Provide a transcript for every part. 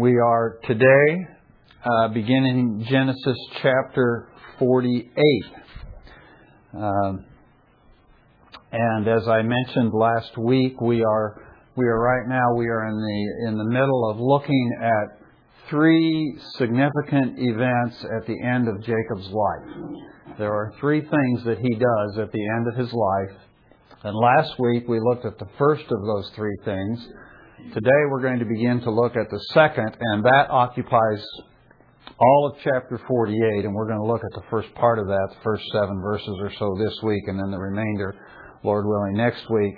We are today uh, beginning Genesis chapter 48. Um, and as I mentioned last week, we are we are right now we are in the in the middle of looking at three significant events at the end of Jacob's life. There are three things that he does at the end of his life. And last week we looked at the first of those three things. Today we're going to begin to look at the second, and that occupies all of chapter 48, and we're going to look at the first part of that, the first seven verses or so this week, and then the remainder, Lord willing, next week.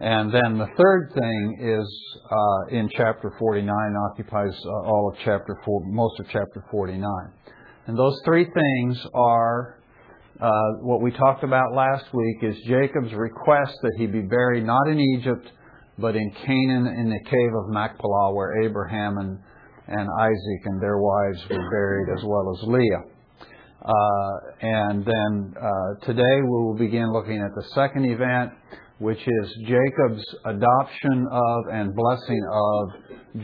And then the third thing is uh, in chapter 49, occupies uh, all of chapter 4, most of chapter 49. And those three things are uh, what we talked about last week is Jacob's request that he be buried not in Egypt, but in Canaan in the cave of Machpelah, where Abraham and, and Isaac and their wives were buried, as well as Leah. Uh, and then uh, today we will begin looking at the second event, which is Jacob's adoption of and blessing of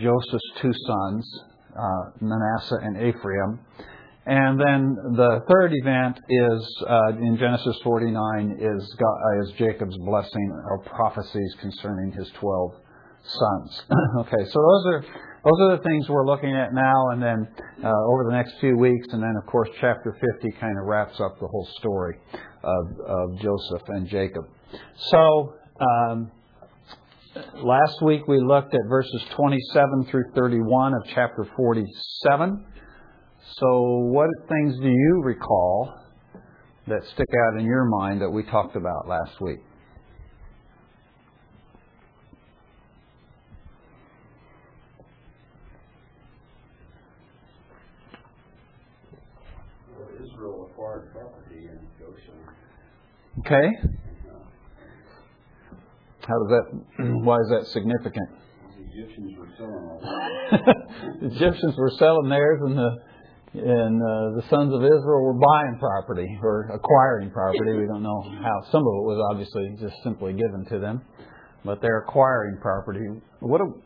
Joseph's two sons, uh, Manasseh and Ephraim. And then the third event is uh, in Genesis 49 is, God, is Jacob's blessing or prophecies concerning his 12 sons. okay, so those are those are the things we're looking at now, and then uh, over the next few weeks, and then of course chapter 50 kind of wraps up the whole story of, of Joseph and Jacob. So. Um, last week we looked at verses 27 through 31 of chapter 47. So, what things do you recall that stick out in your mind that we talked about last week? Well, Israel acquired property in Goshen. Okay. How does that? Why is that significant? The Egyptians were selling all the Egyptians were selling theirs, and the and uh, the sons of Israel were buying property or acquiring property. We don't know how. Some of it was obviously just simply given to them, but they're acquiring property. What do,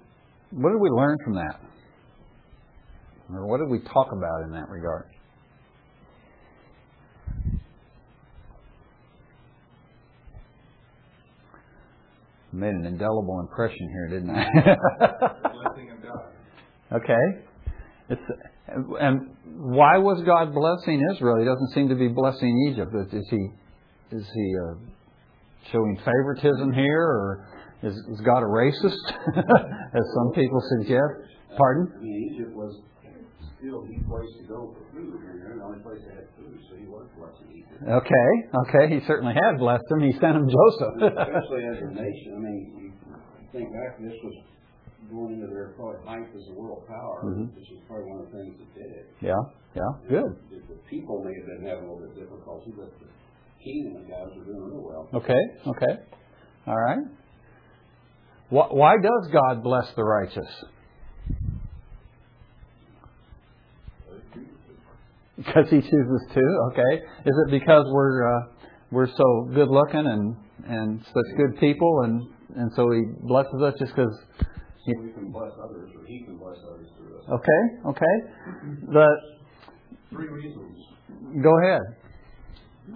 what did we learn from that? Or what did we talk about in that regard? Made an indelible impression here, didn't I? Blessing of God. okay. It's, and why was God blessing Israel? He doesn't seem to be blessing Egypt. Is he is he uh, showing favoritism here, or is, is God a racist, as some people suggest? Pardon? I mean, Egypt was still the place to go for food, and they're the only place that had food, so he was blessing Egypt. Okay, okay. He certainly had blessed them. He sent him Joseph. Especially as a nation. I mean, you think back, this was going into their probably height as a world power, Mhm. which is probably one of the things that did it. yeah, yeah, good. The, the people may have been having a little bit of difficulty, but the kingdom and guys were doing real well. Okay, okay. All right. Why, why does God bless the righteous? Because He chooses to. Okay. Is it because we're uh, we're so good looking and and such good people, and and so He blesses us just because? We can bless others, or he can bless others through us. Okay, okay. The Three reasons. go ahead.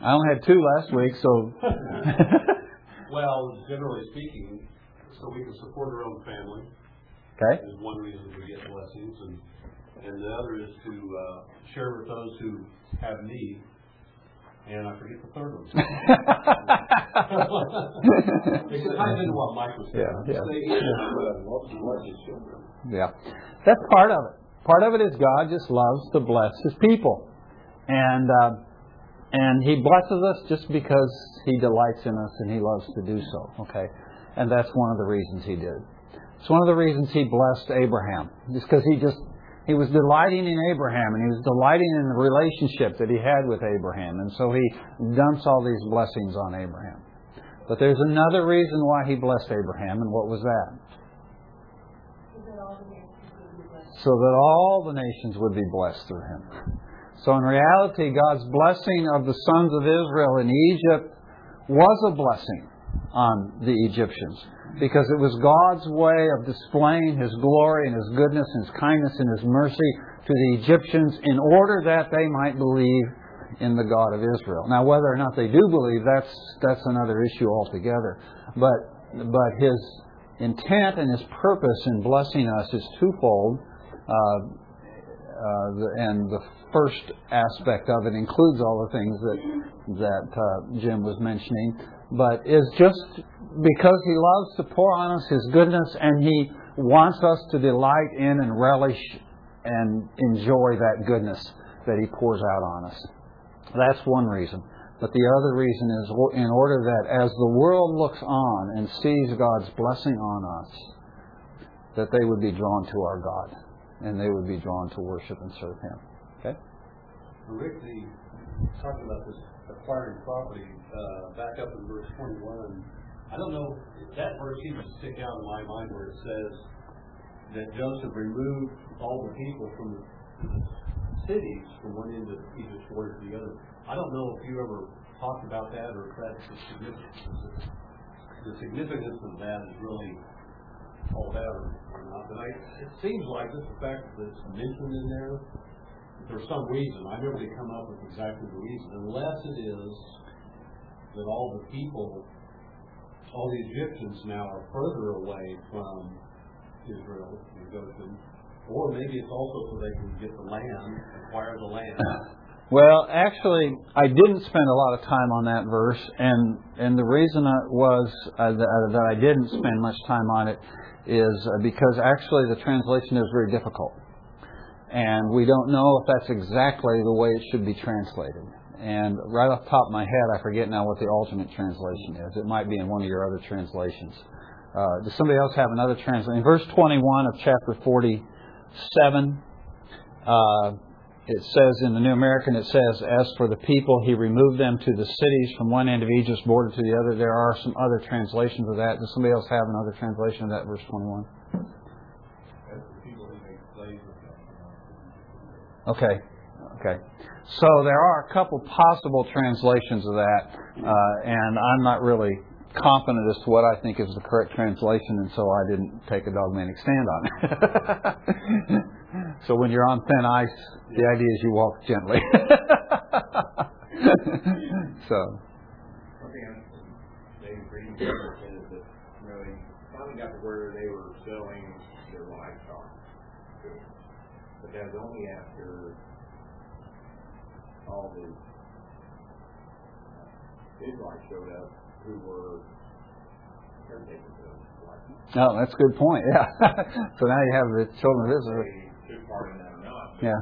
I only had two last week, so Well, generally speaking, so we can support our own family okay. is one reason we get blessings, and and the other is to uh, share with those who have need. And I forget the third one. it ties into what Mike was saying. Yeah, yeah. Stay in. Loves to bless his children. Yeah. That's part of it. Part of it is God just loves to bless His people. And, uh, and He blesses us just because He delights in us and He loves to do so. Okay? And that's one of the reasons He did. It's one of the reasons He blessed Abraham. Just because He just, He was delighting in Abraham and He was delighting in the relationship that He had with Abraham. And so He dumps all these blessings on Abraham. But there's another reason why He blessed Abraham, and what was that? so that all the nations would be blessed through him. So in reality, God's blessing of the sons of Israel in Egypt was a blessing. On the Egyptians because it was God's way of displaying His glory and His goodness and His kindness and His mercy to the Egyptians in order that they might believe in the God of Israel. Now, whether or not they do believe, that's that's another issue altogether. But but His intent and His purpose in blessing us is twofold. Uh, uh, and the first aspect of it includes all the things that that uh, Jim was mentioning, but is just because He loves to pour on us His goodness, and He wants us to delight in and relish and enjoy that goodness that He pours out on us. That's one reason. But the other reason is in order that as the world looks on and sees God's blessing on us, that they would be drawn to our God and they would be drawn to worship and serve Him. Okay? Rick, the, talking about this acquiring property, uh, back up in verse 21, I don't know, that verse seems to stick out in my mind where it says that Joseph removed all the people from the cities from one end of Egypt's border to the other. I don't know if you ever talked about that or if that's the significance. The significance of that is really all that or, or not. But I, it seems like just the fact that it's mentioned in there, for some reason, I never really come up with exactly the reason, unless it is that all the people, all the Egyptians now are further away from Israel and Goshen, or maybe it's also so they can get the land, acquire the land. Well, actually, I didn't spend a lot of time on that verse, and and the reason I was uh, that, uh, that I didn't spend much time on it is uh, because actually the translation is very difficult. And we don't know if that's exactly the way it should be translated. And right off the top of my head, I forget now what the alternate translation is. It might be in one of your other translations. Uh, does somebody else have another translation? In verse 21 of chapter 47, uh, it says in the New American, it says, As for the people, he removed them to the cities from one end of Egypt's border to the other. There are some other translations of that. Does somebody else have another translation of that, verse 21? Okay. Okay. So there are a couple possible translations of that, uh, and I'm not really confident as to what I think is the correct translation, and so I didn't take a dogmatic stand on it. so when you're on thin ice, the idea is you walk gently. so. got to where they were selling their livestock. But that was only after all the Israelites showed up who were caretakers of livestock. Oh, that's a good point. Yeah. so now you have the children of Israel. Took part in that or not. Yeah.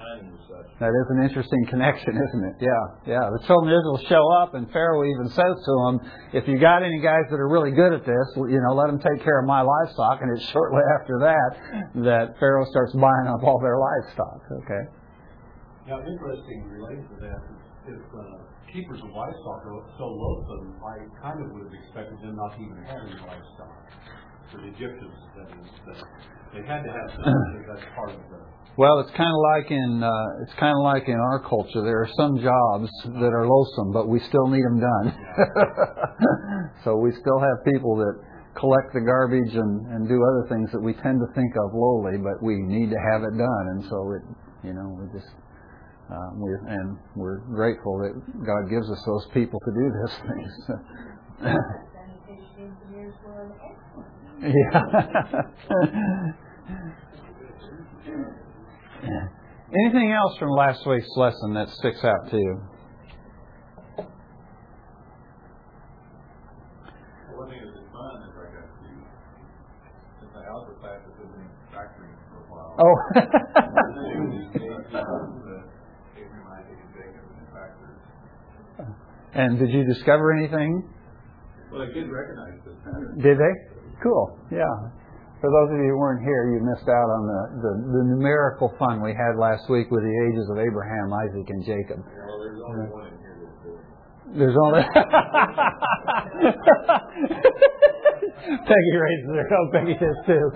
Timing was such. That is an interesting connection, isn't it? Yeah, yeah. The children of Israel show up, and Pharaoh even says to them, "If you got any guys that are really good at this, you know, let them take care of my livestock." And it's shortly after that that Pharaoh starts buying up all their livestock. Okay. Now, interesting related to that, if uh, keepers of livestock are so loathsome, I kind of would have expected them not to even have any livestock. For the Egyptians, that is, that they had to have something that's part of the Well, it's kind of like in uh, it's kind of like in our culture. There are some jobs that are loathsome, but we still need them done. so we still have people that collect the garbage and, and do other things that we tend to think of lowly, but we need to have it done. And so it, you know, we just uh, we're and we're grateful that God gives us those people to do those things. yeah. Anything else from last week's lesson that sticks out to you? One thing that's fun is I got to since I alpha class has been in factory for a while. Oh. And did you discover anything? Well, I did recognize this pattern. Did they? Cool. Yeah. For those of you who weren't here, you missed out on the, the, the numerical fun we had last week with the ages of Abraham, Isaac, and Jacob. Well, there's only one in here that's. There's only Peggy raises her. Oh, Peggy does too.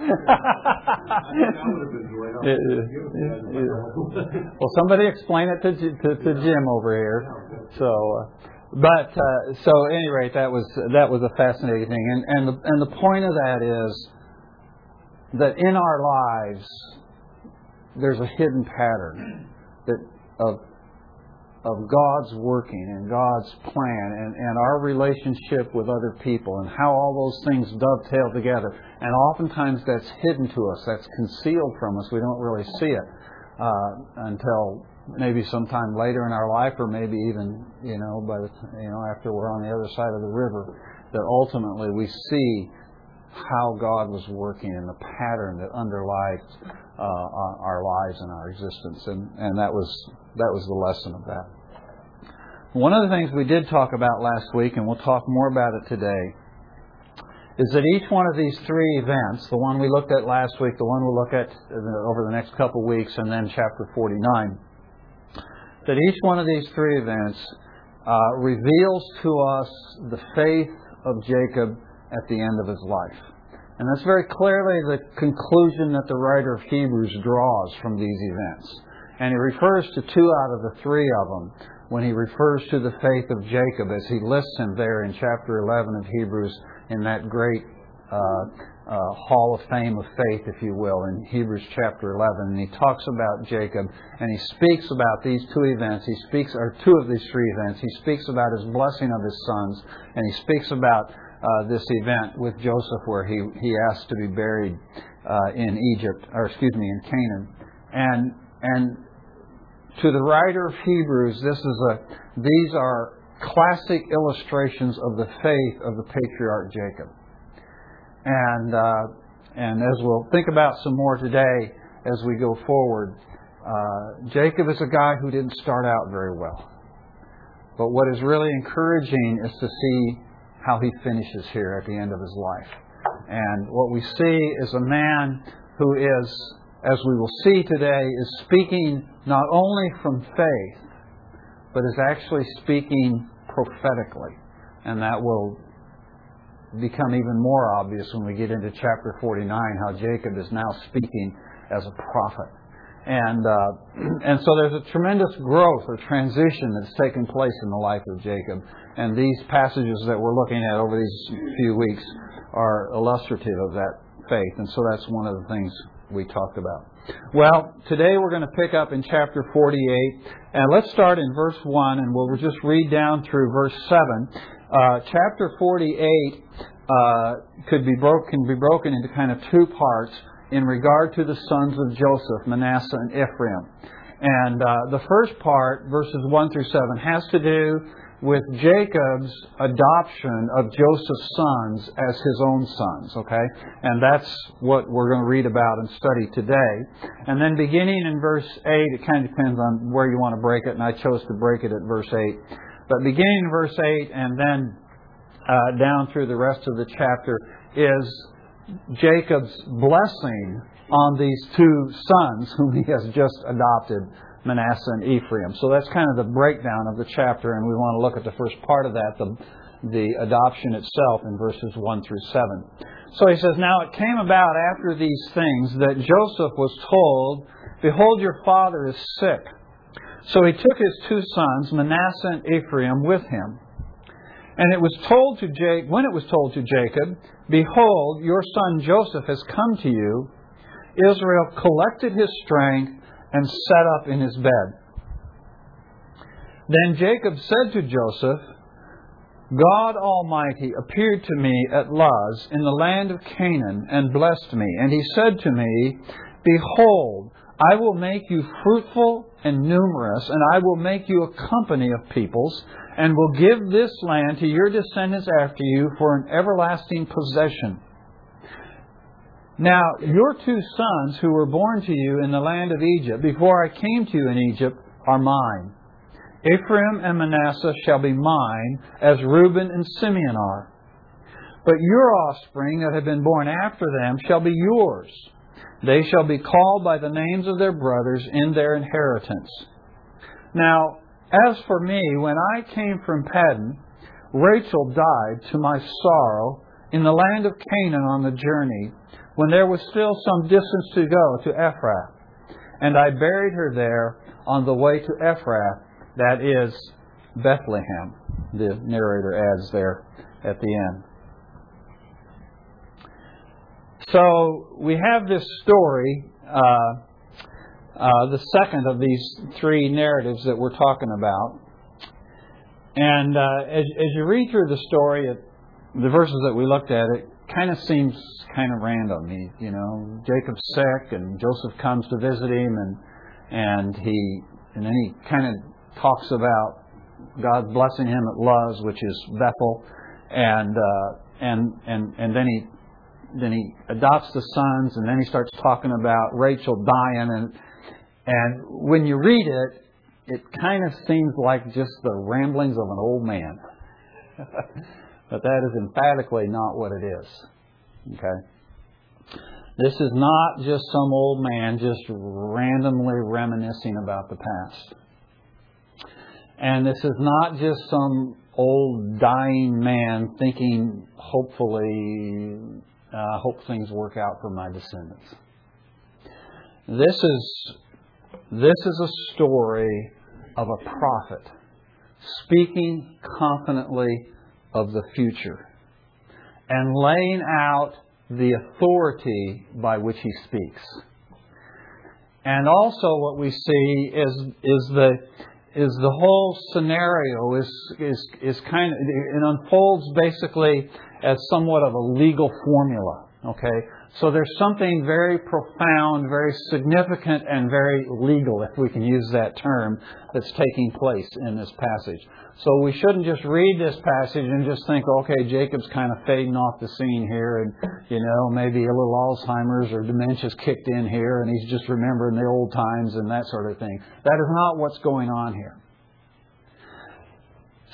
Well, somebody explain it to, to, to Jim over here. So, uh, but uh, so at any rate, that was that was a fascinating thing, and and the and the point of that is that in our lives there's a hidden pattern that of of God's working and God's plan and, and our relationship with other people and how all those things dovetail together. And oftentimes that's hidden to us, that's concealed from us. We don't really see it uh, until maybe sometime later in our life, or maybe even you know by the you know after we're on the other side of the river, that ultimately we see how God was working and the pattern that underlies uh, our lives and our existence, and and that was that was the lesson of that. One of the things we did talk about last week, and we'll talk more about it today, is that each one of these three events, the one we looked at last week, the one we'll look at over the next couple of weeks, and then chapter 49, that each one of these three events uh, reveals to us the faith of Jacob at the end of his life. And that's very clearly the conclusion that the writer of Hebrews draws from these events. And he refers to two out of the three of them when he refers to the faith of Jacob as he lists him there in chapter 11 of Hebrews in that great uh, uh, hall of fame of faith, if you will, in Hebrews chapter 11. And he talks about Jacob and he speaks about these two events. He speaks, or two of these three events. He speaks about his blessing of his sons and he speaks about uh, this event with Joseph where he, he asked to be buried uh, in Egypt, or excuse me, in Canaan. And, and to the writer of Hebrews, this is a, these are classic illustrations of the faith of the patriarch Jacob. And, uh, and as we'll think about some more today as we go forward, uh, Jacob is a guy who didn't start out very well. But what is really encouraging is to see how he finishes here at the end of his life. And what we see is a man who is, as we will see today, is speaking not only from faith, but is actually speaking prophetically. And that will become even more obvious when we get into chapter 49, how Jacob is now speaking as a prophet. And, uh, and so there's a tremendous growth or transition that's taken place in the life of Jacob. And these passages that we're looking at over these few weeks are illustrative of that faith. And so that's one of the things we talked about. Well, today we're going to pick up in chapter 48, and let's start in verse 1, and we'll just read down through verse 7. Uh, chapter 48 uh, could be be broken into kind of two parts in regard to the sons of Joseph, Manasseh and Ephraim. And uh, the first part, verses 1 through 7, has to do with Jacob's adoption of Joseph's sons as his own sons, okay? And that's what we're going to read about and study today. And then beginning in verse 8, it kind of depends on where you want to break it, and I chose to break it at verse 8. But beginning in verse 8 and then uh, down through the rest of the chapter is Jacob's blessing on these two sons whom he has just adopted Manasseh and Ephraim. So that's kind of the breakdown of the chapter, and we want to look at the first part of that, the, the adoption itself in verses 1 through 7. So he says, Now it came about after these things that Joseph was told, Behold, your father is sick. So he took his two sons, Manasseh and Ephraim, with him. And it was told to Jacob, when it was told to Jacob, Behold, your son Joseph has come to you, Israel collected his strength and sat up in his bed. Then Jacob said to Joseph, God Almighty appeared to me at Luz in the land of Canaan and blessed me. And he said to me, Behold, I will make you fruitful and numerous, and I will make you a company of peoples, and will give this land to your descendants after you for an everlasting possession. Now, your two sons who were born to you in the land of Egypt, before I came to you in Egypt, are mine. Ephraim and Manasseh shall be mine, as Reuben and Simeon are. But your offspring that have been born after them shall be yours. They shall be called by the names of their brothers in their inheritance. Now, as for me, when I came from Paddan, Rachel died to my sorrow in the land of Canaan on the journey when there was still some distance to go to Ephrath. And I buried her there on the way to Ephrath, that is Bethlehem. the narrator adds there at the end. So we have this story, uh, uh, the second of these three narratives that we're talking about. And uh, as, as you read through the story, it, the verses that we looked at, it kind of seems kind of random. He, you know, Jacob's sick, and Joseph comes to visit him, and and he and then he kind of talks about God blessing him at Luz, which is Bethel, and uh, and and and then he then he adopts the sons, and then he starts talking about Rachel dying, and and when you read it, it kind of seems like just the ramblings of an old man. but that is emphatically not what it is. Okay? This is not just some old man just randomly reminiscing about the past. And this is not just some old dying man thinking, hopefully, uh, hope things work out for my descendants. This is this is a story of a prophet speaking confidently of the future and laying out the authority by which he speaks. And also what we see is, is the is the whole scenario is is is kind of it unfolds basically as somewhat of a legal formula. Okay, so there's something very profound, very significant, and very legal, if we can use that term, that's taking place in this passage. So we shouldn't just read this passage and just think, okay, Jacob's kind of fading off the scene here, and you know maybe a little Alzheimer's or dementia's kicked in here, and he's just remembering the old times and that sort of thing. That is not what's going on here.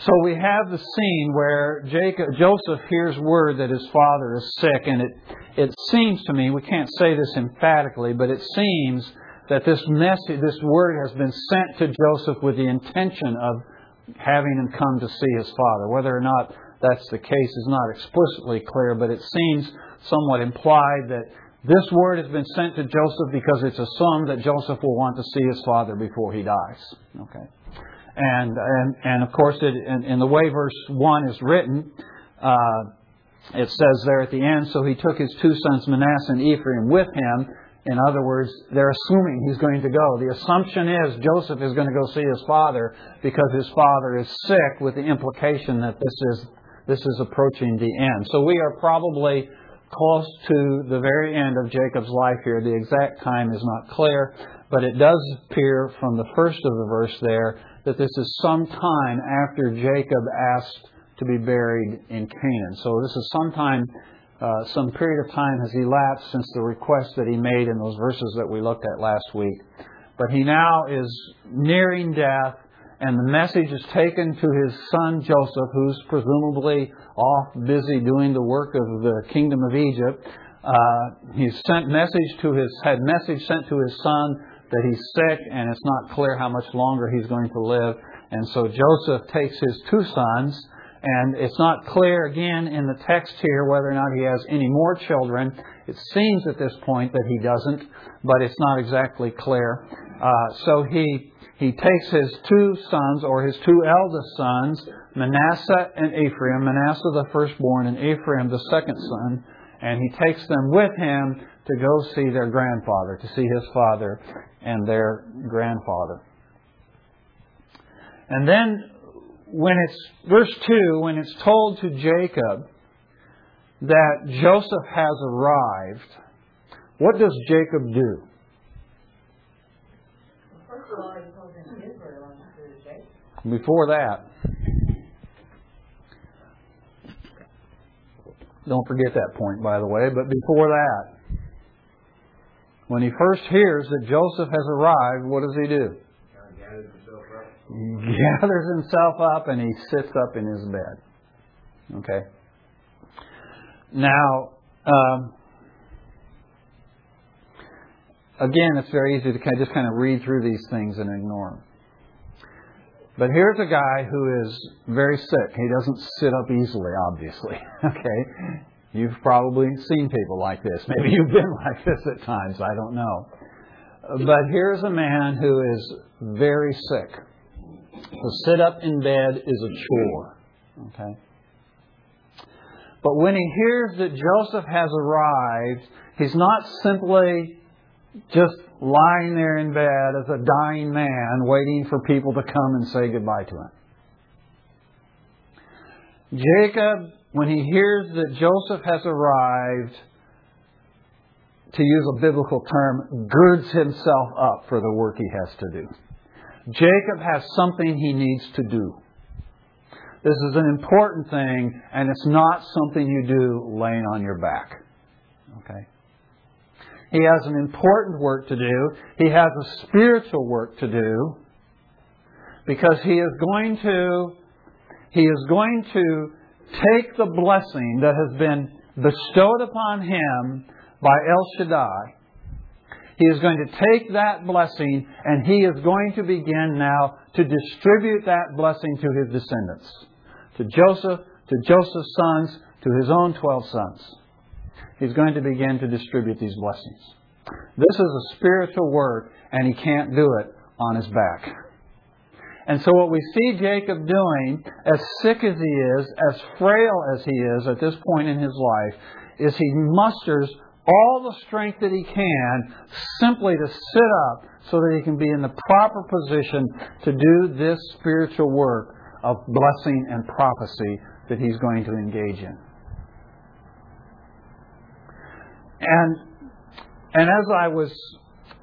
So we have the scene where Jacob, Joseph hears word that his father is sick, and it, it seems to me, we can't say this emphatically, but it seems that this message, this word has been sent to Joseph with the intention of having him come to see his father. Whether or not that's the case is not explicitly clear, but it seems somewhat implied that this word has been sent to Joseph because it's assumed that Joseph will want to see his father before he dies. Okay. And, and, and of course, it, in, in the way verse 1 is written, uh, it says there at the end, so he took his two sons, Manasseh and Ephraim, with him. In other words, they're assuming he's going to go. The assumption is Joseph is going to go see his father because his father is sick, with the implication that this is, this is approaching the end. So we are probably close to the very end of Jacob's life here. The exact time is not clear, but it does appear from the first of the verse there that this is some time after Jacob asked to be buried in Canaan. So this is sometime, uh, some period of time has elapsed since the request that he made in those verses that we looked at last week. But he now is nearing death, and the message is taken to his son Joseph, who's presumably off busy doing the work of the kingdom of Egypt. Uh, he's sent message to his had message sent to his son that he's sick and it's not clear how much longer he's going to live. And so Joseph takes his two sons, and it's not clear again in the text here whether or not he has any more children. It seems at this point that he doesn't, but it's not exactly clear. Uh, so he he takes his two sons or his two eldest sons, Manasseh and Ephraim, Manasseh the firstborn and Ephraim the second son, and he takes them with him to go see their grandfather, to see his father and their grandfather. And then when it's verse 2, when it's told to Jacob that Joseph has arrived, what does Jacob do? Before that, don't forget that point, by the way, but before that, when he first hears that Joseph has arrived, what does he do? He gathers himself up and he sits up in his bed. Okay? Now, um, again, it's very easy to kind of just kind of read through these things and ignore them. But here's a guy who is very sick. He doesn't sit up easily, obviously. Okay? You've probably seen people like this. Maybe you've been like this at times. I don't know. But here's a man who is very sick. To sit up in bed is a chore. Okay? But when he hears that Joseph has arrived, he's not simply just lying there in bed as a dying man waiting for people to come and say goodbye to him. Jacob, when he hears that Joseph has arrived, to use a biblical term, girds himself up for the work he has to do. Jacob has something he needs to do. This is an important thing, and it's not something you do laying on your back. Okay? He has an important work to do. He has a spiritual work to do because he is going to he is going to take the blessing that has been bestowed upon him by El Shaddai. He is going to take that blessing and he is going to begin now to distribute that blessing to his descendants. To Joseph, to Joseph's sons, to his own 12 sons. He's going to begin to distribute these blessings. This is a spiritual work and he can't do it on his back. And so what we see Jacob doing, as sick as he is, as frail as he is at this point in his life, is he musters all the strength that he can simply to sit up so that he can be in the proper position to do this spiritual work of blessing and prophecy that he's going to engage in. And and as I was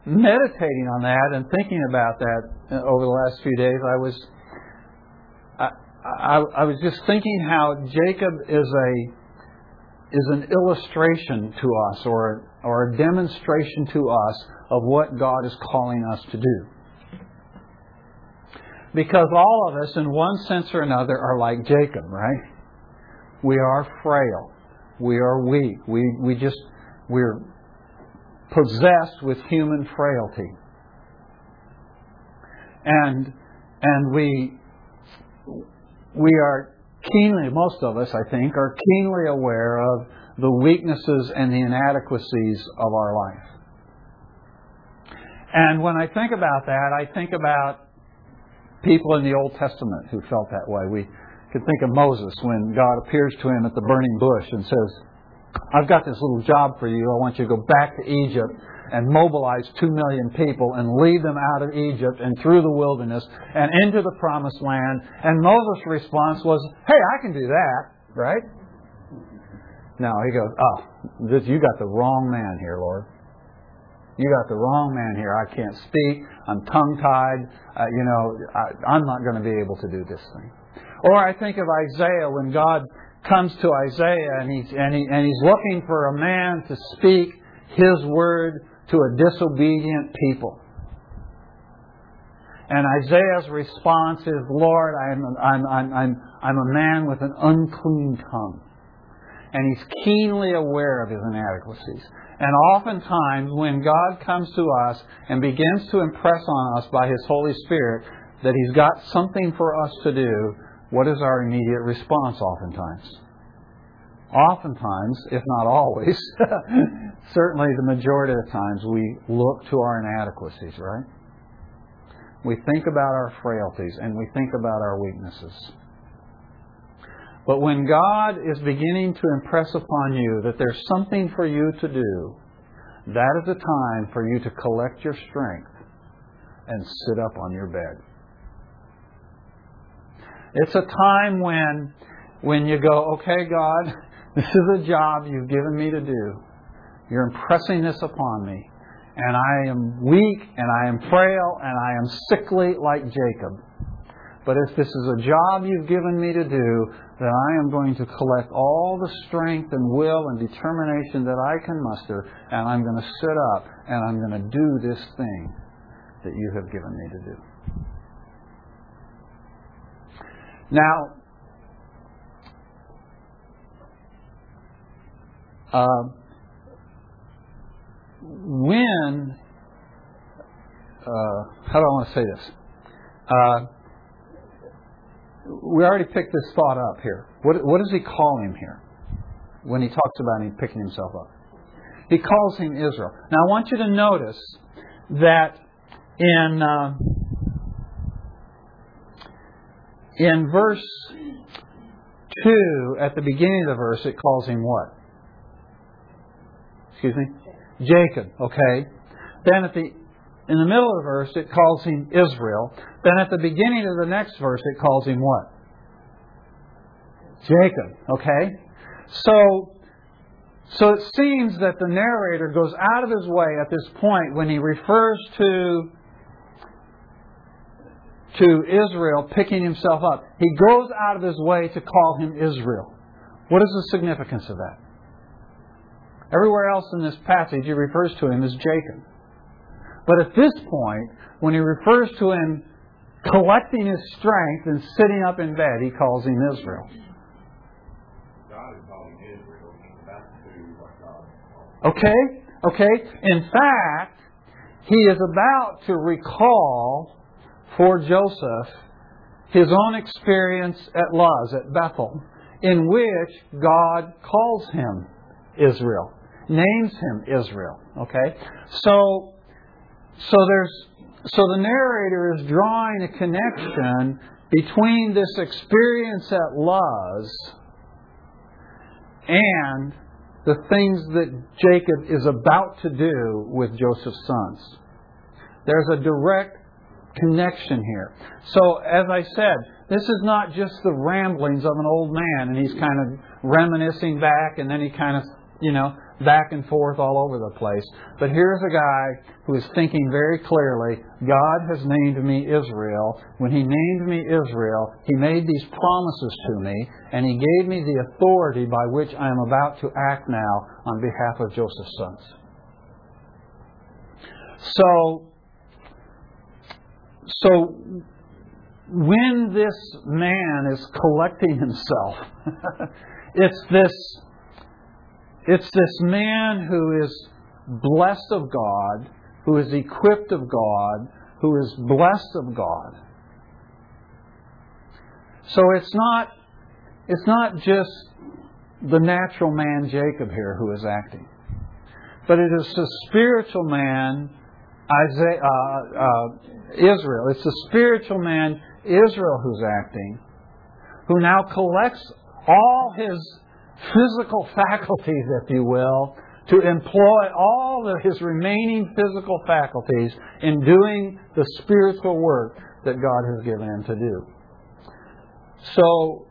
meditating on that and thinking about that uh, over the last few days, I was I, I, I was just thinking how Jacob is a is an illustration to us or, or a demonstration to us of what God is calling us to do. Because all of us, in one sense or another, are like Jacob, right? We are frail. We are weak. We, we just, we're possessed with human frailty. And, and we, we are keenly, most of us, I think, are keenly aware of the weaknesses and the inadequacies of our life. And when I think about that, I think about people in the Old Testament who felt that way. We can think of Moses when God appears to him at the burning bush and says, I've got this little job for you. I want you to go back to Egypt and mobilize two million people and lead them out of Egypt and through the wilderness and into the promised land. And Moses' response was, Hey, I can do that, right? Now he goes, Oh, this, you got the wrong man here, Lord. You got the wrong man here. I can't speak. I'm tongue tied. Uh, you know, I, I'm not going to be able to do this thing. Or I think of Isaiah when God comes to Isaiah and he's, and, he, and he's looking for a man to speak his word to a disobedient people. And Isaiah's response is, Lord, I'm, I'm, I'm, I'm, I'm a man with an unclean tongue. And he's keenly aware of his inadequacies. And oftentimes, when God comes to us and begins to impress on us by His Holy Spirit that He's got something for us to do, what is our immediate response oftentimes? Oftentimes, if not always, certainly the majority of the times, we look to our inadequacies, right? We think about our frailties and we think about our weaknesses. But when God is beginning to impress upon you that there's something for you to do, that is a time for you to collect your strength and sit up on your bed. It's a time when when you go, okay, God, this is a job you've given me to do. You're impressing this upon me. And I am weak and I am frail and I am sickly like Jacob. But if this is a job you've given me to do, then I am going to collect all the strength and will and determination that I can muster, and I'm going to sit up and I'm going to do this thing that you have given me to do. Now, uh, when, uh, how do I want to say this? Uh, we already picked this thought up here. What, what does he call him here when he talks about him picking himself up? He calls him Israel. Now I want you to notice that in uh, in verse 2, at the beginning of the verse, it calls him what? Excuse me? Jacob, okay. Then at the in the middle of the verse it calls him Israel. Then at the beginning of the next verse it calls him what? Jacob, okay? So so it seems that the narrator goes out of his way at this point when he refers to to Israel picking himself up. He goes out of his way to call him Israel. What is the significance of that? Everywhere else in this passage, he refers to him as Jacob. But at this point, when he refers to him collecting his strength and sitting up in bed, he calls him Israel. God is calling Israel, he's to God. Okay? Okay? In fact, he is about to recall for Joseph his own experience at Luz, at Bethel, in which God calls him Israel, names him Israel. Okay? So, so there's, so the narrator is drawing a connection between this experience at Luz and the things that Jacob is about to do with Joseph's sons. There's a direct connection here. So, as I said, this is not just the ramblings of an old man and he's kind of reminiscing back and then he kind of, you know, back and forth all over the place. But here's a guy who is thinking very clearly God has named me Israel. When he named me Israel, he made these promises to me and he gave me the authority by which I am about to act now on behalf of Joseph's sons. So, so when this man is collecting himself, it's this it's this man who is blessed of God, who is equipped of God, who is blessed of God. So it's not it's not just the natural man Jacob here who is acting, but it is the spiritual man Isaiah, uh, uh, Israel. It's the spiritual man Israel who's acting, who now collects all his physical faculties, if you will, to employ all of his remaining physical faculties in doing the spiritual work that God has given him to do. So,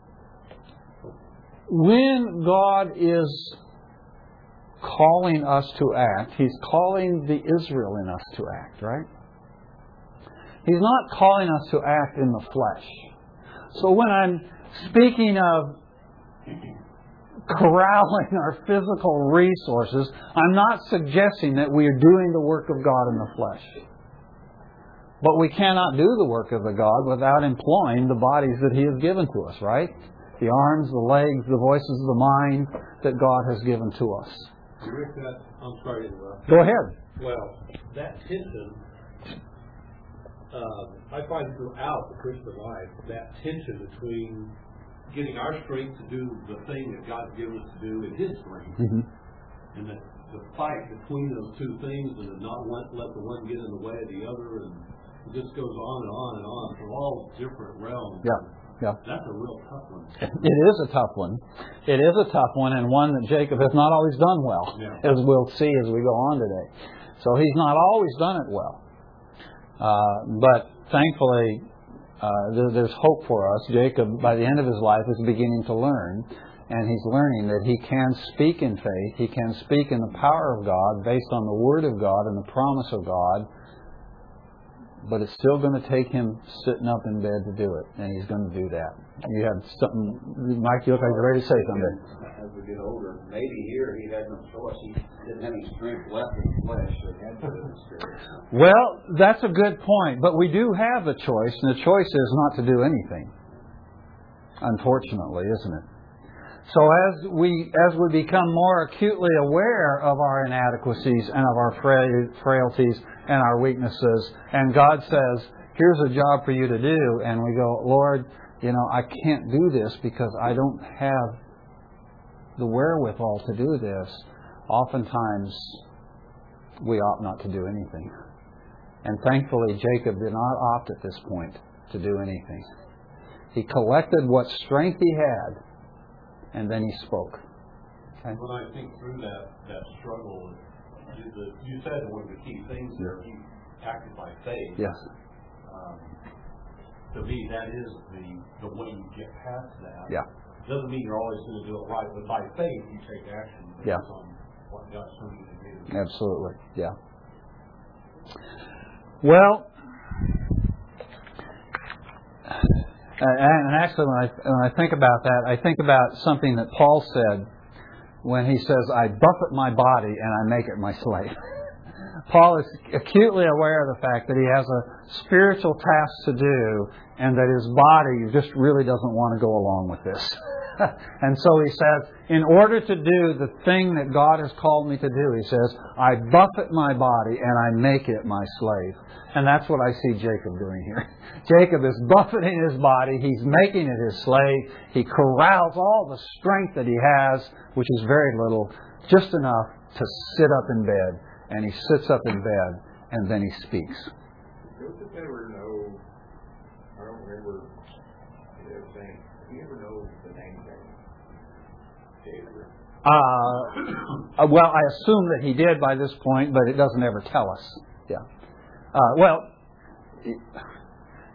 when God is calling us to act, He's calling the Israel in us to act, right? He's not calling us to act in the flesh. So when I'm speaking of corralling our physical resources, I'm not suggesting that we are doing the work of God in the flesh. But we cannot do the work of the God without employing the bodies that He has given to us, right? The arms, the legs, the voices, the mind that God has given to us. Rick, I'm sorry to interrupt. Go ahead. Well, that tension, uh, I find throughout the Christian life, that tension between getting our strength to do the thing that God's given us to do in His strength, hmm and the, the fight between those two things, and to not let, let the one get in the way of the other, and it just goes on and on and on from all different realms. Yeah, yeah. That's a real tough one. It is a tough one. It is a tough one, and one that Jacob has not always done well, Yeah. as we'll see as we go on today. So he's not always done it well. Uh, but thankfully, uh, there, there's hope for us. Jacob, by the end of his life, is beginning to learn, and he's learning that he can speak in faith, he can speak in the power of God, based on the Word of God and the promise of God. But it's still going to take him sitting up in bed to do it, and he's going to do that. You have something, Mike. You look like you're ready to say something. As we get older, maybe here he had no choice. He didn't have any strength left in the flesh, so he had to live in the spirit. Well, that's a good point, but we do have a choice, and the choice is not to do anything. Unfortunately, isn't it? So as we as we become more acutely aware of our inadequacies and of our frailties and our weaknesses, and God says, "Here's a job for you to do," and we go, "Lord, you know, I can't do this because I don't have the wherewithal to do this." Oftentimes, we ought not to do anything. And thankfully, Jacob did not opt at this point to do anything. He collected what strength he had and then he spoke. Okay? When I think through that, that struggle, you, the, you said one of the key things there, he acted by faith. Yes. Um, to me, that is the, the way you get past that. Yeah. Doesn't mean you're always going to do it right, but by faith, you take action based Yeah. on what God's telling you to do. Absolutely. Yeah. Well, and actually, when I when I think about that, I think about something that Paul said when he says, "I buffet my body and I make it my slave." Paul is acutely aware of the fact that he has a spiritual task to do, and that his body just really doesn't want to go along with this. and so he says, in order to do the thing that God has called me to do, he says, I buffet my body and I make it my slave. And that's what I see Jacob doing here. Jacob is buffeting his body, he's making it his slave, he corrals all the strength that he has, which is very little, just enough to sit up in bed. And he sits up in bed and then he speaks. Joseph ever know, I don't remember do you ever know the name David? Uh, uh, well, I assume that he did by this point, but it doesn't ever tell us. Yeah. Uh, well,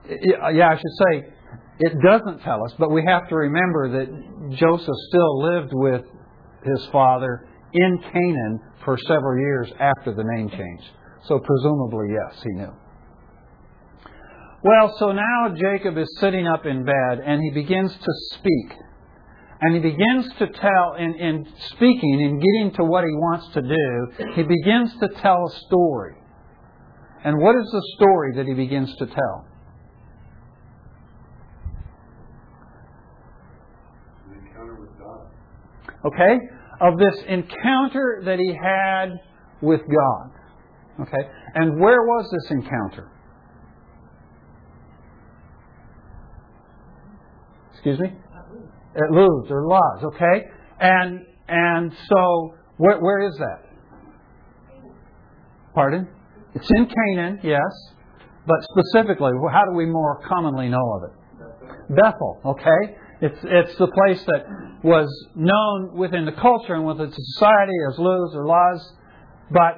yeah, I should say it doesn't tell us, but we have to remember that Joseph still lived with his father in Canaan for several years after the name change. So presumably, yes, he knew. Well, so now Jacob is sitting up in bed and he begins to speak. And he begins to tell, in, in speaking and getting to what he wants to do, he begins to tell a story. And what is the story that he begins to tell? An encounter with God. Okay? Of this encounter that he had with God. Okay? And where was this encounter? Excuse me? At Luz or Luz, okay? And and so where where is that? Pardon? It's in Canaan, yes. But specifically, how do we more commonly know of it? Bethel, okay? It's it's the place that was known within the culture and within the society as Luz or Luz, but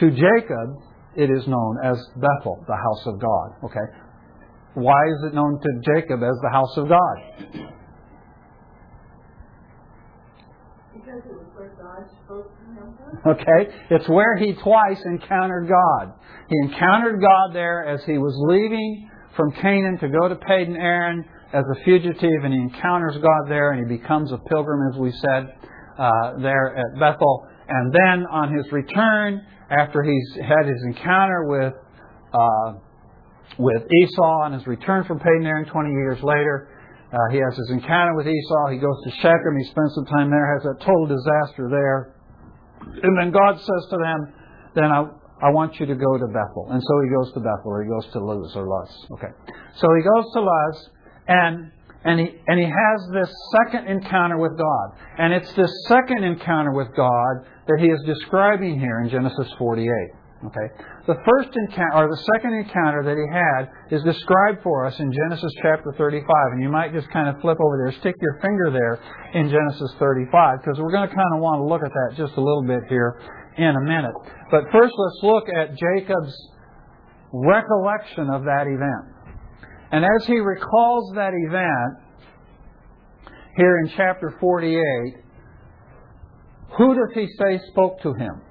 to Jacob it is known as Bethel, the house of God. Okay, why is it known to Jacob as the house of God? Because it was where God spoke to him. Okay? It's where he twice encountered God. He encountered God there as he was leaving from Canaan to go to Padan Aram as a fugitive, and he encounters God there, and he becomes a pilgrim, as we said, uh, there at Bethel. And then on his return, after he's had his encounter with uh, with Esau on his return from Padan Aram 20 years later, uh, he has his encounter with Esau. He goes to Shechem. He spends some time there, has that total disaster there. And then God says to them, then I, I want you to go to Bethel. And so he goes to Bethel, or he goes to Luz, or Luz. Okay. So he goes to Luz, and, and, he, and he has this second encounter with God. And it's this second encounter with God that he is describing here in Genesis 48. Okay. The first encounter, or the second encounter that he had, is described for us in Genesis chapter 35. And you might just kind of flip over there, stick your finger there in Genesis 35, because we're going to kind of want to look at that just a little bit here in a minute. But first, let's look at Jacob's recollection of that event. And as he recalls that event, here in chapter 48, who does he say spoke to him?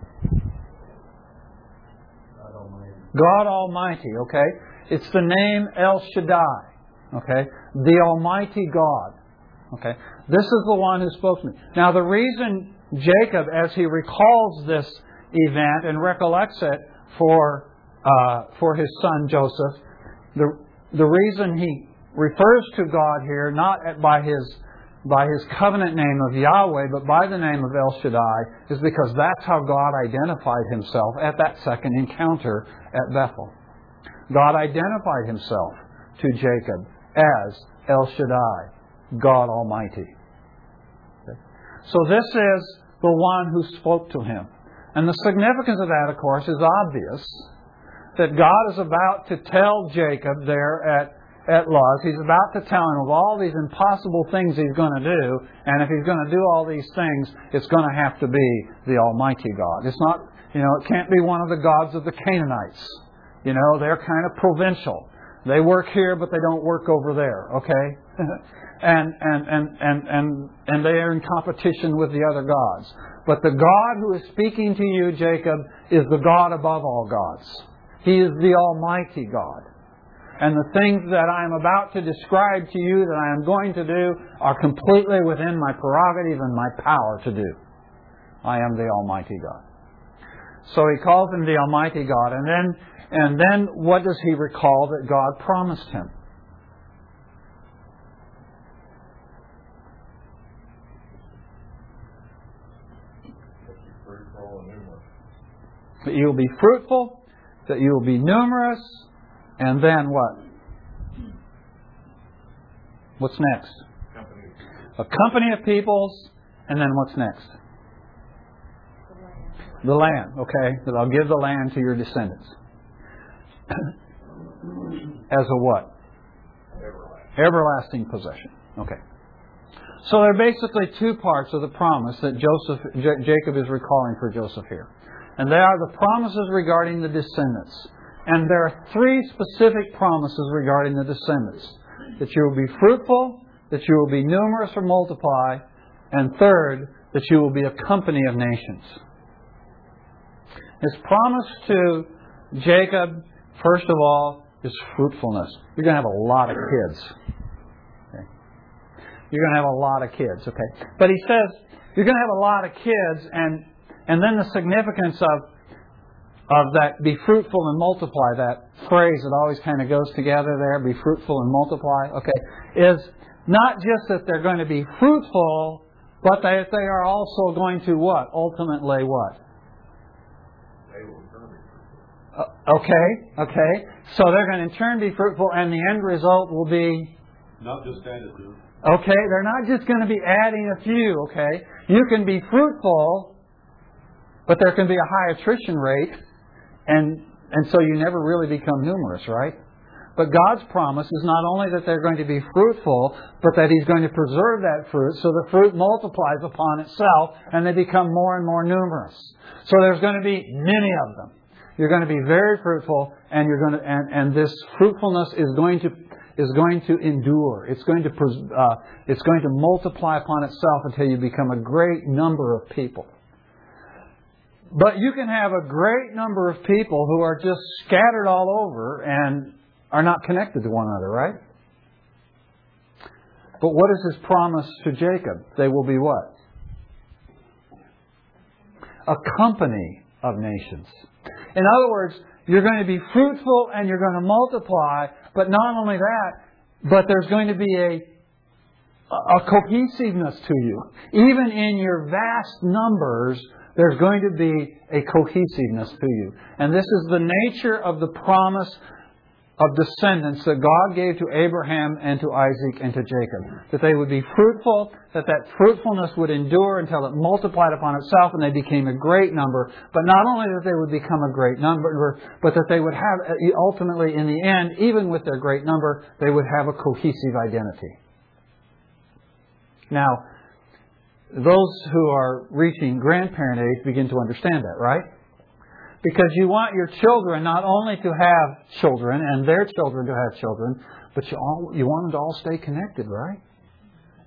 God Almighty, okay? It's the name El Shaddai, okay? The Almighty God, okay? This is the one who spoke to me. Now, the reason Jacob, as he recalls this event and recollects it for, uh, for his son Joseph, the, the reason he refers to God here, not by his by his covenant name of Yahweh, but by the name of El Shaddai, is because that's how God identified himself at that second encounter at Bethel. God identified himself to Jacob as El Shaddai, God Almighty. So this is the one who spoke to him. And the significance of that, of course, is obvious that God is about to tell Jacob there at, at Luz. He's about to tell him of all these impossible things he's going to do, and if he's going to do all these things, it's going to have to be the Almighty God. It's not, you know, it can't be one of the gods of the Canaanites. You know, they're kind of provincial. They work here, but they don't work over there, okay? and, and, and, and, and, and they are in competition with the other gods. But the God who is speaking to you, Jacob, is the God above all gods. He is the Almighty God. And the things that I am about to describe to you that I am going to do are completely within my prerogative and my power to do. I am the Almighty God. So he calls him the Almighty God. And then, and then what does he recall that God promised him? That you will be fruitful, that you will be numerous, and then what? What's next? A company of peoples, and then what's next? The land, okay? That I'll give the land to your descendants. As a what? Everlasting. Everlasting possession. Okay. So there are basically two parts of the promise that Joseph, J- Jacob is recalling for Joseph here. And they are the promises regarding the descendants. And there are three specific promises regarding the descendants that you will be fruitful, that you will be numerous or multiply, and third, that you will be a company of nations. His promise to Jacob, first of all, is fruitfulness. You're going to have a lot of kids. You're going to have a lot of kids, okay? But he says, you're going to have a lot of kids, and, and then the significance of of that be fruitful and multiply, that phrase that always kind of goes together there, be fruitful and multiply, okay, is not just that they're going to be fruitful, but that they are also going to what? Ultimately what? They will turn. Uh, okay, okay. So they're going to in turn be fruitful, and the end result will be Not just added to. Okay, they're not just going to be adding a few, okay? You can be fruitful, but there can be a high attrition rate, and, and so you never really become numerous, right? But God's promise is not only that they're going to be fruitful, but that He's going to preserve that fruit so the fruit multiplies upon itself and they become more and more numerous. So there's going to be many of them. You're going to be very fruitful and you're going to, and, and this fruitfulness is going to, is going to endure. It's going to, uh, it's going to multiply upon itself until you become a great number of people. But you can have a great number of people who are just scattered all over and are not connected to one another, right? But what is his promise to Jacob? They will be what? A company of nations. In other words, you're going to be fruitful and you're going to multiply, but not only that, but there's going to be a a cohesiveness to you. Even in your vast numbers, there's going to be a cohesiveness to you. And this is the nature of the promise of descendants that God gave to Abraham and to Isaac and to Jacob. That they would be fruitful, that that fruitfulness would endure until it multiplied upon itself and they became a great number. But not only that they would become a great number, but that they would have, ultimately in the end, even with their great number, they would have a cohesive identity. Now, those who are reaching grandparent age begin to understand that, right? Because you want your children not only to have children and their children to have children, but you all you want them to all stay connected, right?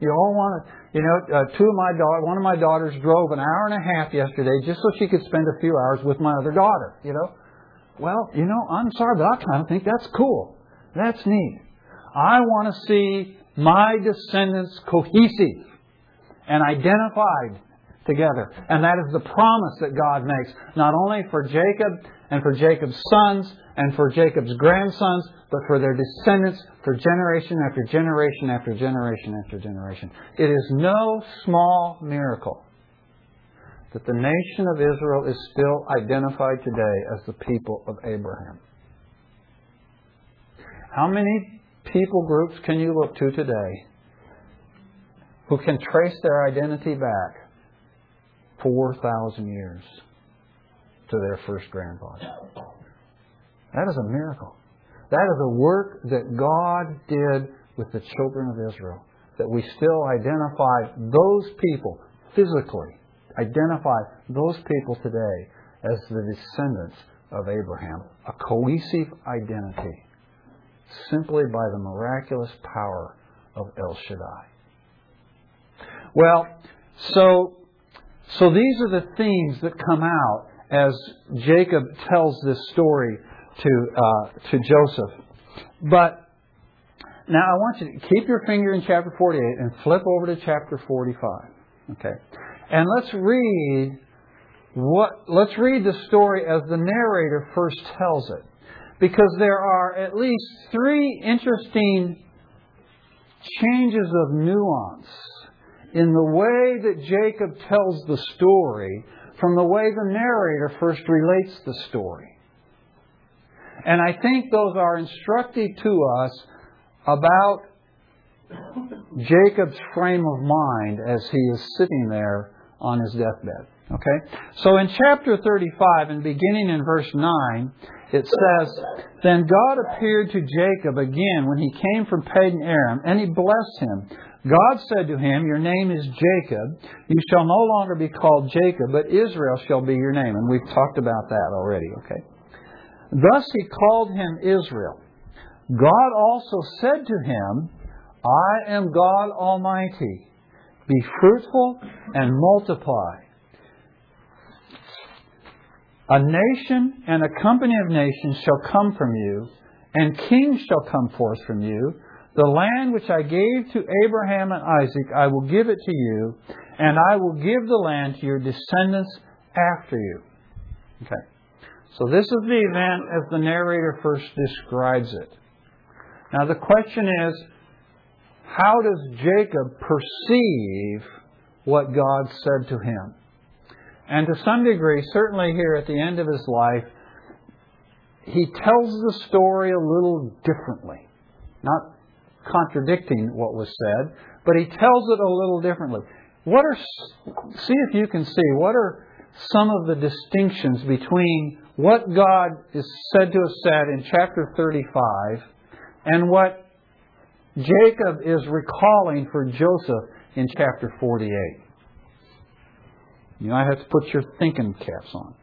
You all want to, you know, uh, two of my daughter, one of my daughters drove an hour and a half yesterday just so she could spend a few hours with my other daughter. You know, well, you know, I'm sorry, but I kind of think that's cool. That's neat. I want to see my descendants cohesive and identified together. And that is the promise that God makes, not only for Jacob and for Jacob's sons and for Jacob's grandsons, but for their descendants for generation after generation after generation after generation. It is no small miracle that the nation of Israel is still identified today as the people of Abraham. How many people groups can you look to today who can trace their identity back 4,000 years to their first grandfather. That is a miracle. That is a work that God did with the children of Israel. That we still identify those people physically, identify those people today as the descendants of Abraham. A cohesive identity simply by the miraculous power of El Shaddai. Well, so so these are the themes that come out as Jacob tells this story to uh, to Joseph. But now I want you to keep your finger in chapter 48 and flip over to chapter 45. Okay, and let's read what let's read the story as the narrator first tells it, because there are at least three interesting changes of nuance in the way that Jacob tells the story from the way the narrator first relates the story. And I think those are instructive to us about Jacob's frame of mind as he is sitting there on his deathbed. Okay? So in chapter 35 and beginning in verse 9, it says, Then God appeared to Jacob again when he came from Padan Aram, and he blessed him. God said to him, Your name is Jacob. You shall no longer be called Jacob, but Israel shall be your name. And we've talked about that already, okay? Thus he called him Israel. God also said to him, I am God Almighty. Be fruitful and multiply. A nation and a company of nations shall come from you, and kings shall come forth from you. The land which I gave to Abraham and Isaac, I will give it to you, and I will give the land to your descendants after you. Okay. So this is the event as the narrator first describes it. Now the question is, how does Jacob perceive what God said to him? And to some degree, certainly here at the end of his life, he tells the story a little differently. Not contradicting what was said, but he tells it a little differently. What are, see if you can see, what are some of the distinctions between what God is said to have said in chapter 35 and what Jacob is recalling for Joseph in chapter 48? You might have to put your thinking caps on.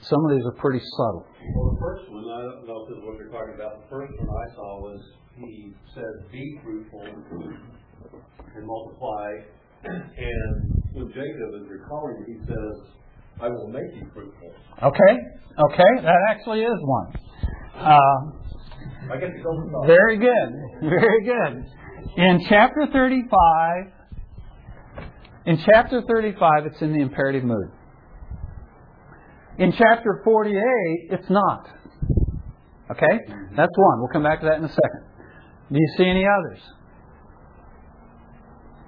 Some of these are pretty subtle. Well, the first one, I don't know if this is what you're talking about. The first one I saw was he said, "Be fruitful and multiply." And when Jacob is recalling, he says, "I will make you fruitful." Okay, okay, that actually is one. Uh, I guess it very good, very good. In chapter 35, in chapter 35, it's in the imperative mood. In chapter 48, it's not. Okay? That's one. We'll come back to that in a second. Do you see any others?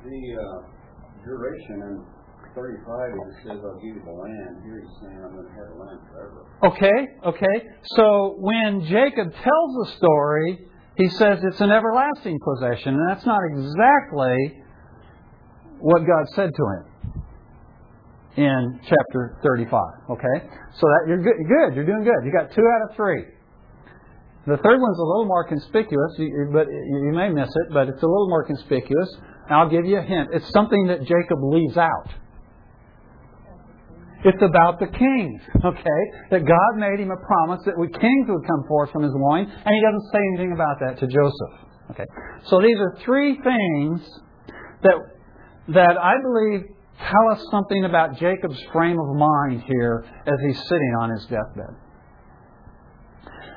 The uh, duration in 35, it says, I'll give you the land. Here he's saying, I'm going to have the land forever. Okay, okay. So when Jacob tells the story, he says it's an everlasting possession, and that's not exactly what God said to him in chapter 35. Okay? So that you're good, good. You're doing good. You got two out of three. The third one's a little more conspicuous, but you may miss it, but it's a little more conspicuous. I'll give you a hint. It's something that Jacob leaves out. It's about the kings, okay? That God made him a promise that we kings would come forth from his loin, and he doesn't say anything about that to Joseph. Okay. So these are three things that that I believe tell us something about Jacob's frame of mind here as he's sitting on his deathbed.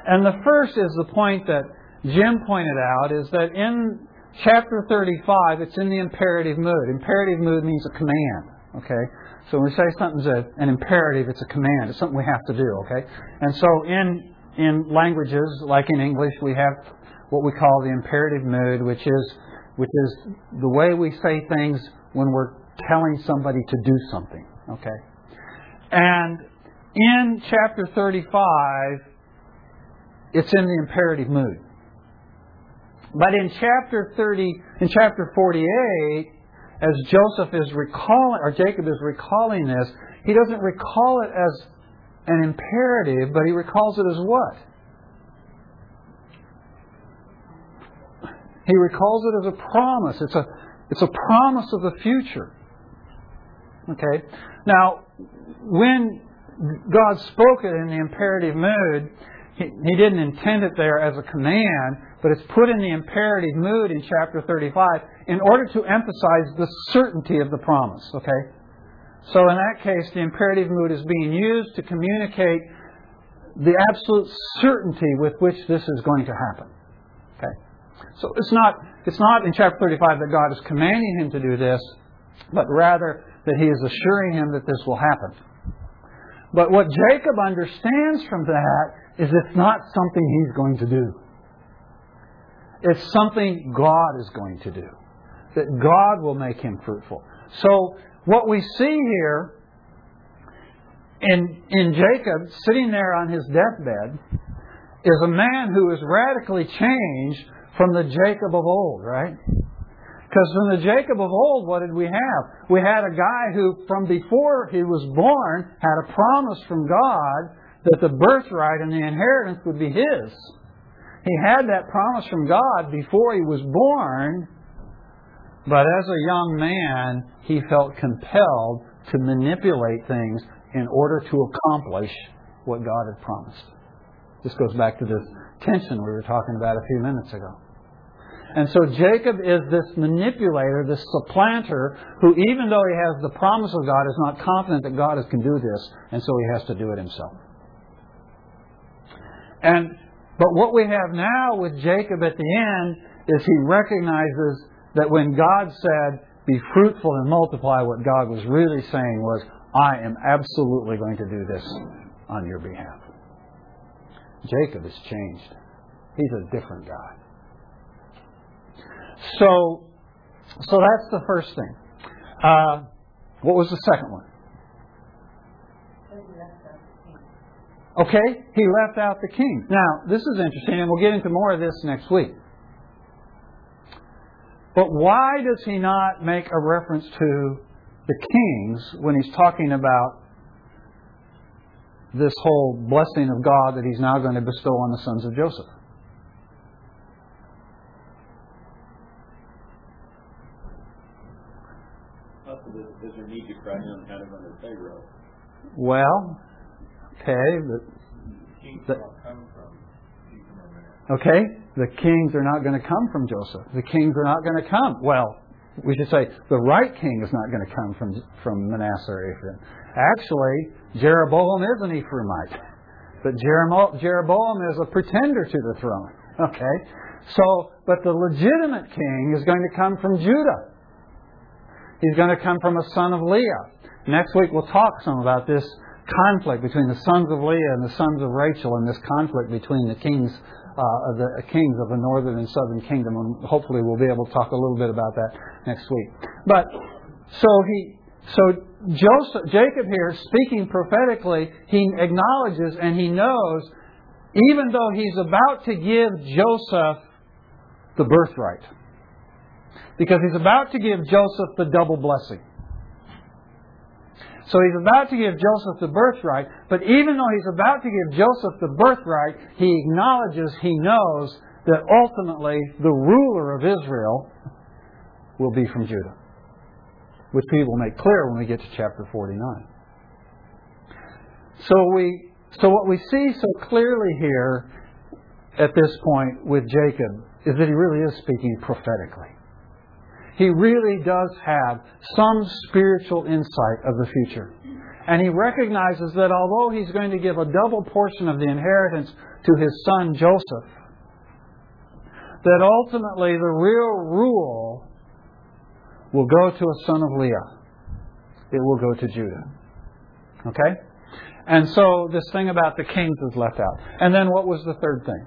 And the first is the point that Jim pointed out is that in chapter 35, it's in the imperative mood. Imperative mood means a command, okay? So when we say something's a, an imperative, it's a command. It's something we have to do, okay? And so in, in languages, like in English, we have what we call the imperative mood, which is, which is the way we say things when we're telling somebody to do something. Okay? And in chapter 35, it's in the imperative mood. But in chapter 30, in chapter 48, as Joseph is recalling, or Jacob is recalling this, he doesn't recall it as an imperative, but he recalls it as what? He recalls it as a promise. It's a, it's a promise of the future. Okay? Now, when God spoke it in the imperative mood, he, he didn't intend it there as a command, but it's put in the imperative mood in chapter 35 in order to emphasize the certainty of the promise. Okay? So in that case, the imperative mood is being used to communicate the absolute certainty with which this is going to happen. Okay? So it's not, it's not in chapter 35 that God is commanding him to do this, but rather that he is assuring him that this will happen. But what Jacob understands from that is it's not something he's going to do. It's something God is going to do. That God will make him fruitful. So what we see here in, in Jacob sitting there on his deathbed is a man who is radically changed from the Jacob of old, right? Because from the Jacob of old, what did we have? We had a guy who, from before he was born, had a promise from God that the birthright and the inheritance would be his. He had that promise from God before he was born, but as a young man, he felt compelled to manipulate things in order to accomplish what God had promised. This goes back to this tension we were talking about a few minutes ago. And so Jacob is this manipulator, this supplanter, who even though he has the promise of God, is not confident that God can do this, and so he has to do it himself. And but what we have now with Jacob at the end is he recognizes that when God said, Be fruitful and multiply, what God was really saying was, I am absolutely going to do this on your behalf. Jacob has changed. He's a different guy. So, so that's the first thing. Uh, what was the second one? Okay, he left out the king. Now, this is interesting, and we'll get into more of this next week. But why does he not make a reference to the kings when he's talking about this whole blessing of God that he's now going to bestow on the sons of Joseph? Does there need to cry down kind of under Pharaoh? Well, okay, but the, okay, the kings are not going to come from Joseph. The kings are not going to come. Well, we should say the right king is not going to come from from Manasseh or Ephraim. Actually, Jeroboam is an Ephraimite, but Jeroboam is a pretender to the throne. Okay, so but the legitimate king is going to come from Judah. He's going to come from a son of Leah. Next week we'll talk some about this conflict between the sons of Leah and the sons of Rachel, and this conflict between the kings, uh, the kings of the northern and southern kingdom. And hopefully we'll be able to talk a little bit about that next week. But so he, so Joseph, Jacob here, speaking prophetically, he acknowledges and he knows, even though he's about to give Joseph the birthright because he's about to give Joseph the double blessing. So he's about to give Joseph the birthright, but even though he's about to give Joseph the birthright, he acknowledges, he knows that ultimately the ruler of Israel will be from Judah, which he will make clear when we get to chapter 49. So we, so what we see so clearly here at this point with Jacob is that he really is speaking prophetically he really does have some spiritual insight of the future. And he recognizes that although he's going to give a double portion of the inheritance to his son Joseph, that ultimately the real rule will go to a son of Leah. It will go to Judah. Okay? And so this thing about the kings is left out. And then what was the third thing?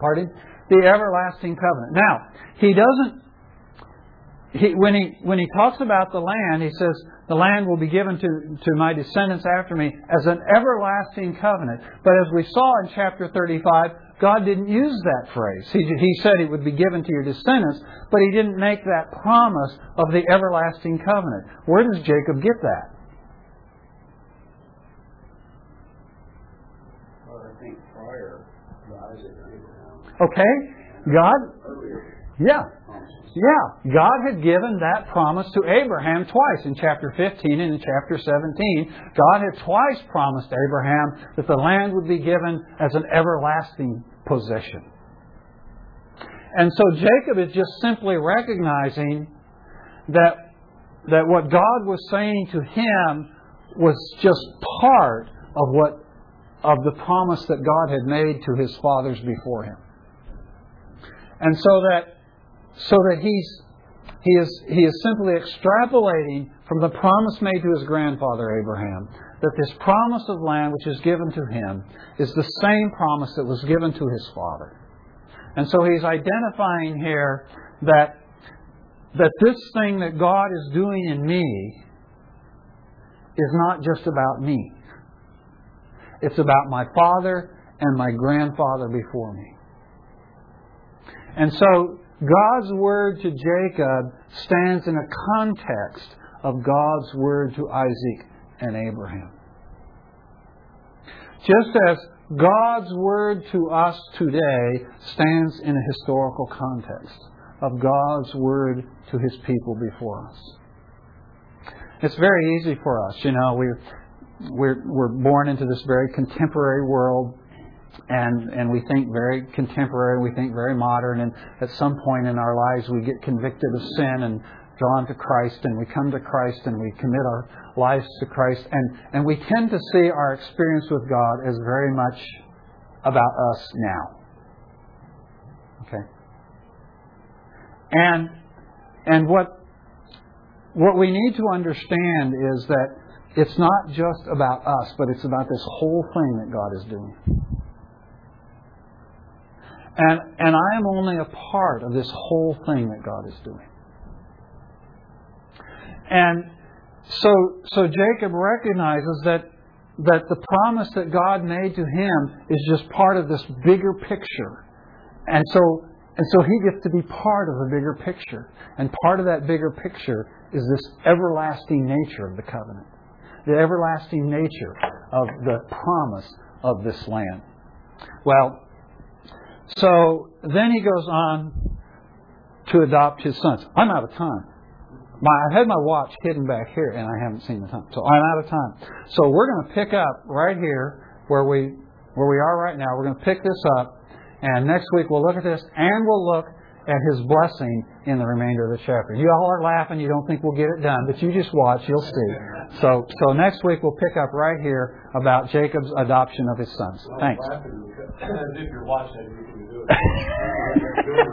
Pardon? The everlasting covenant. Now, he doesn't he, when he when he talks about the land, he says the land will be given to, to my descendants after me as an everlasting covenant. But as we saw in chapter 35, God didn't use that phrase. He, he said it would be given to your descendants, but he didn't make that promise of the everlasting covenant. Where does Jacob get that? Well, I think prior to Isaac and Abraham, Okay? God, yeah. Yeah, God had given that promise to Abraham twice in chapter 15 and in chapter 17. God had twice promised Abraham that the land would be given as an everlasting possession. And so Jacob is just simply recognizing that, that what God was saying to him was just part of what of the promise that God had made to his fathers before him. And so that so that he's he is he is simply extrapolating from the promise made to his grandfather Abraham that this promise of land which is given to him is the same promise that was given to his father. And so he's identifying here that that this thing that God is doing in me is not just about me. It's about my father and my grandfather before me. And so God's word to Jacob stands in a context of God's word to Isaac and Abraham. Just as God's word to us today stands in a historical context of God's word to his people before us. It's very easy for us, you know, we're we're we're born into this very contemporary world and and we think very contemporary, we think very modern, and at some point in our lives we get convicted of sin and drawn to Christ, and we come to Christ and we commit our lives to Christ, and and we tend to see our experience with God as very much about us now. Okay, and and what what we need to understand is that it's not just about us, but it's about this whole thing that God is doing. And, and I am only a part of this whole thing that God is doing. And so, so Jacob recognizes that, that the promise that God made to him is just part of this bigger picture. And so, and so he gets to be part of the bigger picture. And part of that bigger picture is this everlasting nature of the covenant. The everlasting nature of the promise of this land. Well, so then he goes on to adopt his sons. I'm out of time. My, I had my watch hidden back here, and I haven't seen the time. So I'm out of time. So we're going to pick up right here where we where we are right now. We're going to pick this up, and next week we'll look at this, and we'll look at his blessing in the remainder of the chapter. You all are laughing. You don't think we'll get it done, but you just watch. You'll see. So so next week we'll pick up right here about Jacob's adoption of his sons. Thanks.